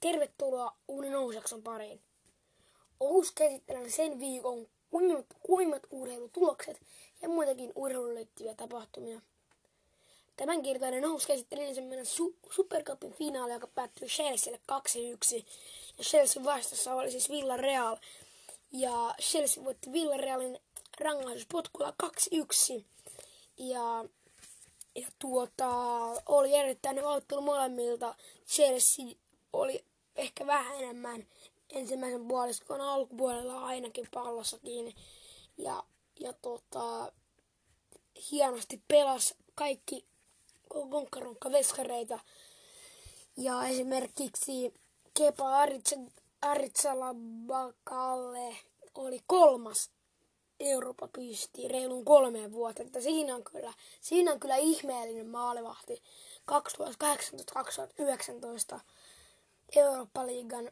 Tervetuloa uuden Ousakson pariin. Ous käsittelee sen viikon kuimmat, kuimmat urheilutulokset ja muitakin urheiluun liittyviä tapahtumia. Tämänkertainen Ous käsitteli ensimmäinen su- Supercupin finaali, joka päättyi Chelsealle 2-1. Ja Chelsea vastassa oli siis Villarreal. Ja Chelsea voitti Villarrealin rangaistuspotkulla 2-1. Ja ja tuota, oli erittäin hyvä ottelu molemmilta. Chelsea oli ehkä vähän enemmän ensimmäisen puoliskon alkupuolella ainakin pallossa kiinni. Ja, ja tota, hienosti pelas kaikki konkkaronkka veskareita. Ja esimerkiksi Kepa Aritsala oli kolmas Eurooppa pysti reilun kolmeen vuoteen. Että siinä on kyllä, siinä on kyllä ihmeellinen maalivahti 2018-2019 Eurooppa-liigan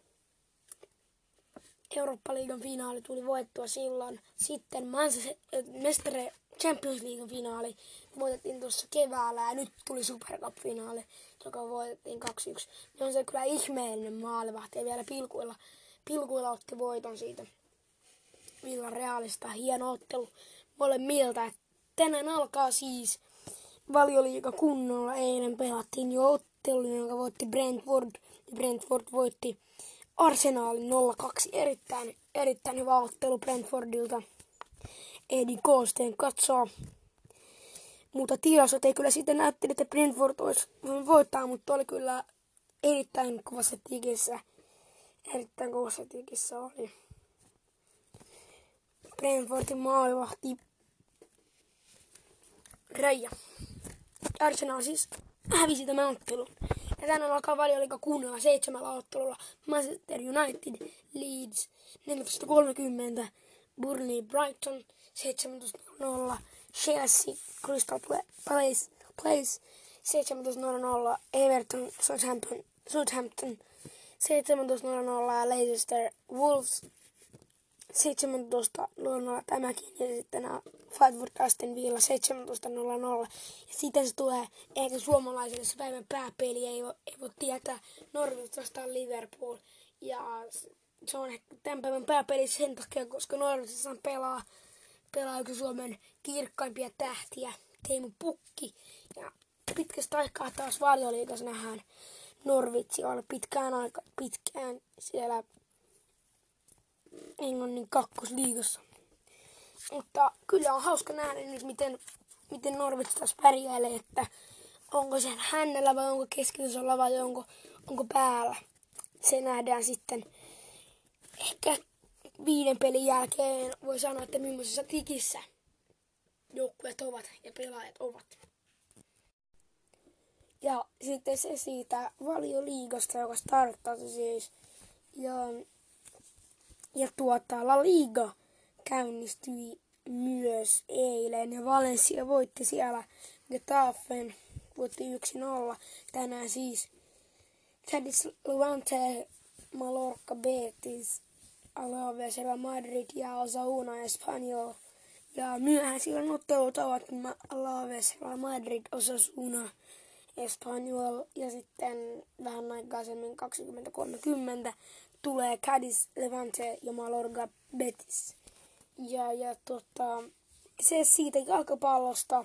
Eurooppa-liigan finaali tuli voittua silloin. Sitten Manchester Champions League finaali voitettiin tuossa keväällä ja nyt tuli Super Cup-finaali, joka voitettiin 2-1. Ne on se kyllä ihmeellinen maalivahti ja vielä pilkuilla, pilkuilla otti voiton siitä. Realista Hieno ottelu molemmilta. Tänään alkaa siis valioliiga kunnolla. Eilen pelattiin jo ottelu, jonka voitti Brentford. Brentford voitti Arsenalin 0-2. Erittäin, erittäin hyvä ottelu Brentfordilta. Edi Koosteen katsoa. Mutta tilastot ei kyllä sitten näytteli, että Brentford olisi voittaa, mutta oli kyllä erittäin kovassa tikissä. Erittäin kovassa tikissä oli. Brentfordin maalivahti Raija. Arsenal siis hävisi tämän ottelun. Ja tänään alkaa valioliiga kuunnella seitsemällä ottelulla Manchester United, Leeds 14.30, Burnley Brighton 17.00, Chelsea Crystal Palace, Place 17.00, Everton Southampton, Southampton 17.00 Leicester Wolves 17.00 tämäkin ja sitten Fightford Aston Villa 17.00. Ja sitten se tulee, eikä suomalaisille se päivän pääpeli ei, voi, ei voi tietää Norwich vastaan Liverpool. Ja se on ehkä tämän päivän pääpeli sen takia, koska Norwichissa pelaa, pelaa yksi Suomen kirkkaimpia tähtiä, Teemu Pukki. Ja pitkästä aikaa taas valioliikassa nähdään Norwich on pitkään aika pitkään siellä Englannin kakkosliigassa. Mutta kyllä on hauska nähdä nyt, miten, miten Norwich taas pärjäilee, että onko se hännellä vai onko keskitasolla vai onko, onko päällä. Se nähdään sitten ehkä viiden pelin jälkeen voi sanoa, että millaisessa tikissä joukkueet ovat ja pelaajat ovat. Ja sitten se siitä valioliigasta, joka starttasi siis. Ja ja tuota, La Liga käynnistyi myös eilen ja Valencia voitti siellä Getafen, voitti 1-0. Tänään siis Cadiz Levante, Mallorca, Betis, Alaves, Real Madrid ja Osasuna Espanyol. Ja myöhään silloin ottelut ovat Alaves, Real Madrid, Osasuna, Espanyol ja sitten vähän aikaisemmin 2030 tulee Cadiz, Levante ja Malorga Betis. Ja, ja tota, se siitä jalkapallosta.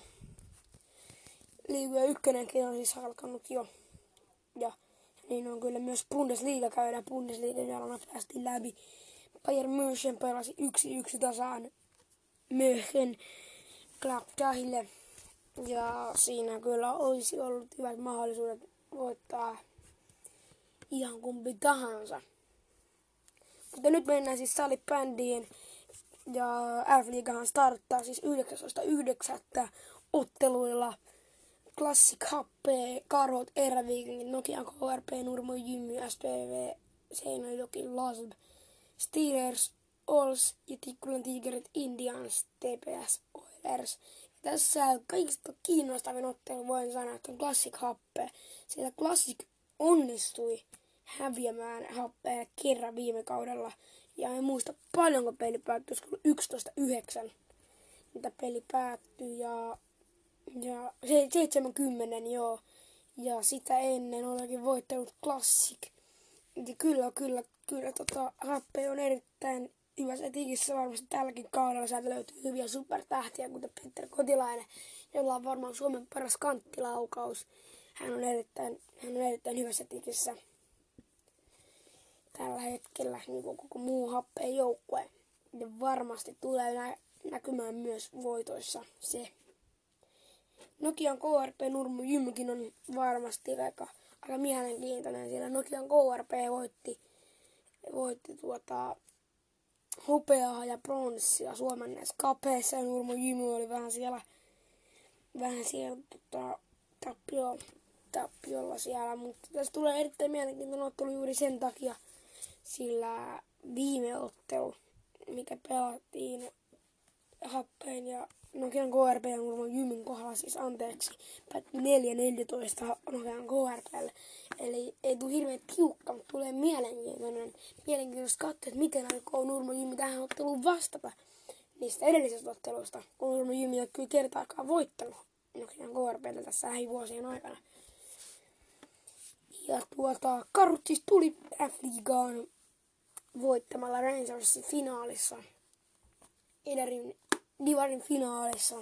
Liiga ykkönenkin on siis alkanut jo. Ja niin on kyllä myös Bundesliga käydään Bundesliga jalana päästiin läpi. Bayern München pelasi yksi yksi tasaan München Gladbachille. Ja siinä kyllä olisi ollut hyvät mahdollisuudet voittaa ihan kumpi tahansa. Mutta nyt mennään siis salibändiin. Ja F-liigahan starttaa siis 19.9. otteluilla. Classic HP, Karot, Eräviikin, Nokia, KRP, Nurmo, Jymmy, SPV, Seinäjoki, LASB, Steelers, Ols ja Tikkulan Tigerit, Indians, TPS, Oilers. Ja tässä kaikista kiinnostavin ottelu voin sanoa, että on Classic HP. Sillä Classic onnistui häviämään happea kerran viime kaudella. Ja en muista paljonko peli päättyi, olisiko 11-9, mitä peli päättyi. Ja, ja 70 joo. Ja sitä ennen olikin voittanut Classic Ja kyllä, kyllä, kyllä tota, happe on erittäin hyvä tikissä varmasti tälläkin kaudella. Sieltä löytyy hyviä supertähtiä, kuten Peter Kotilainen, jolla on varmaan Suomen paras kanttilaukaus. Hän on erittäin, hän on erittäin hyvässä tikissä tällä hetkellä, niin kuin koko muu happeen joukkue. Ja varmasti tulee nä- näkymään myös voitoissa se. Nokian KRP Nurmu Jymkin on varmasti aika, aika mielenkiintoinen, sillä Nokian KRP voitti, voitti tuota, hopeaa ja pronssia Suomen näissä kapeissa ja Nurmo Jymy oli vähän siellä, vähän siellä tota, tappio, tappiolla siellä, mutta tässä tulee erittäin mielenkiintoinen ottelu juuri sen takia, sillä viime ottelu, mikä pelattiin happeen ja Nokian KRP ja Nurmo Jymin kohdalla siis anteeksi, päättyi 4-14 Nokian KRPlle. Eli ei tule hirveän tiukka, mutta tulee mielenkiintoinen. Mielenkiintoista katsoa, että miten aikoo Nurmo Jymi tähän otteluun vastata niistä edellisistä otteluista, kun Nurmo Jymi on kyllä kertaakaan voittanut Nokian KRPlle tässä lähivuosien aikana. Ja tuota, Karut siis tuli F-liigaan voittamalla Rangersin finaalissa. Ederin Divarin finaalissa.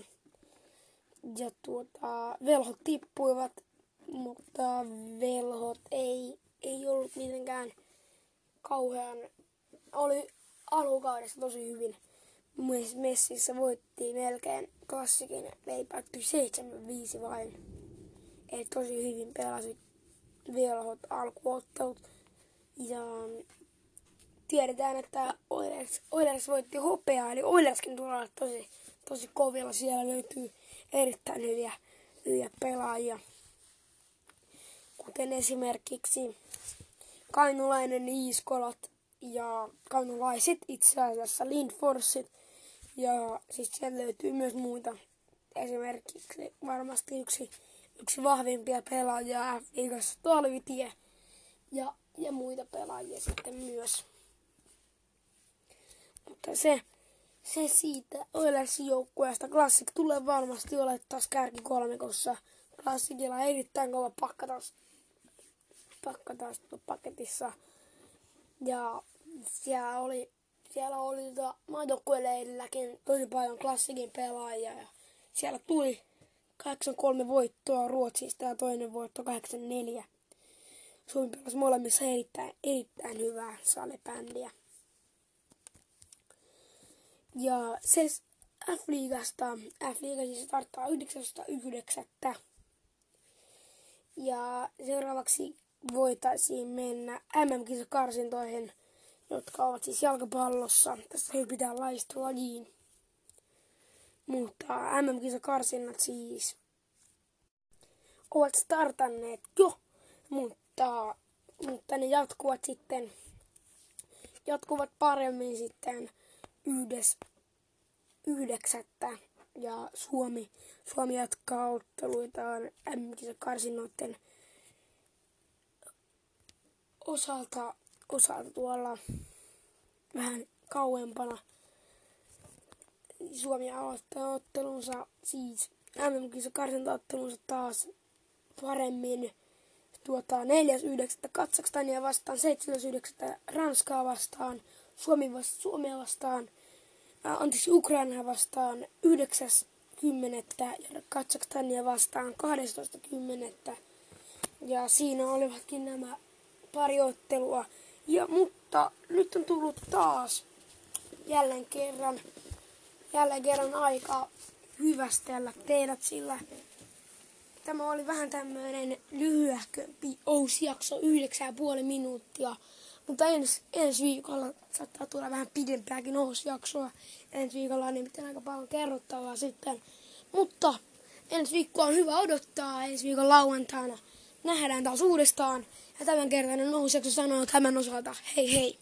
Ja tuota, velhot tippuivat, mutta velhot ei, ei ollut mitenkään kauhean, oli alkukaudessa tosi hyvin. Messissä voitti melkein klassikin, ei päätty 7-5 vain. Eli tosi hyvin pelasi velhot alkuottelut. Ja tiedetään, että Oilers, Oilers voitti hopeaa, eli Oilerskin tulee olla tosi, tosi kovilla. Siellä löytyy erittäin hyviä, hyviä pelaajia, kuten esimerkiksi kainulainen Iiskolat ja kainulaiset itse asiassa Lindforsit. Ja siis sieltä löytyy myös muita. Esimerkiksi varmasti yksi, yksi vahvimpia pelaajia F-liigassa Talvitie ja, ja muita pelaajia sitten myös. Mutta se, se siitä Oilersin joukkueesta. Klassik tulee varmasti ole taas kärki kolmikossa. Klassikilla on erittäin kova pakka taas, pakka taas paketissa. Ja siellä oli, siellä oli tota maajoukkueleilläkin tosi paljon klassikin pelaajia. Ja siellä tuli 8-3 voittoa Ruotsista ja toinen voitto 8-4. Suomi pelasi molemmissa erittäin, erittäin hyvää salibändiä. Ja se F-liigasta, F-liiga siis starttaa 9.9. Ja seuraavaksi voitaisiin mennä MM-kisakarsintoihin, jotka ovat siis jalkapallossa. Tässä ei pitää laistua lajiin. Mutta MM-kisakarsinnat siis ovat startanneet jo, mutta, mutta ne jatkuvat sitten jatkuvat paremmin sitten yhdes, yhdeksättä ja Suomi, Suomi jatkaa otteluitaan m karsinoiden osalta, osalta tuolla vähän kauempana. Suomi aloittaa ottelunsa, siis mm karsintaottelunsa taas paremmin tuota, 4.9. Katsakstania vastaan, 7.9. Ranskaa vastaan, Suomi vasta, Suomea vastaan, anteeksi Ukraina vastaan 9.10. ja Katsakstania vastaan 12.10. Ja siinä olivatkin nämä pari ottelua. Ja, mutta nyt on tullut taas jälleen kerran, jälleen kerran aika hyvästellä teidät, sillä tämä oli vähän tämmöinen lyhyehkö jakso, 9,5 minuuttia. Mutta ens, ensi viikolla saattaa tulla vähän pidempääkin ohjausjaksoa. Ensi viikolla on nimittäin aika paljon kerrottavaa sitten. Mutta ensi viikkoa on hyvä odottaa. Ensi viikon lauantaina nähdään taas uudestaan. Ja tämän kertainen ohjausjakso sanoo tämän osalta hei hei.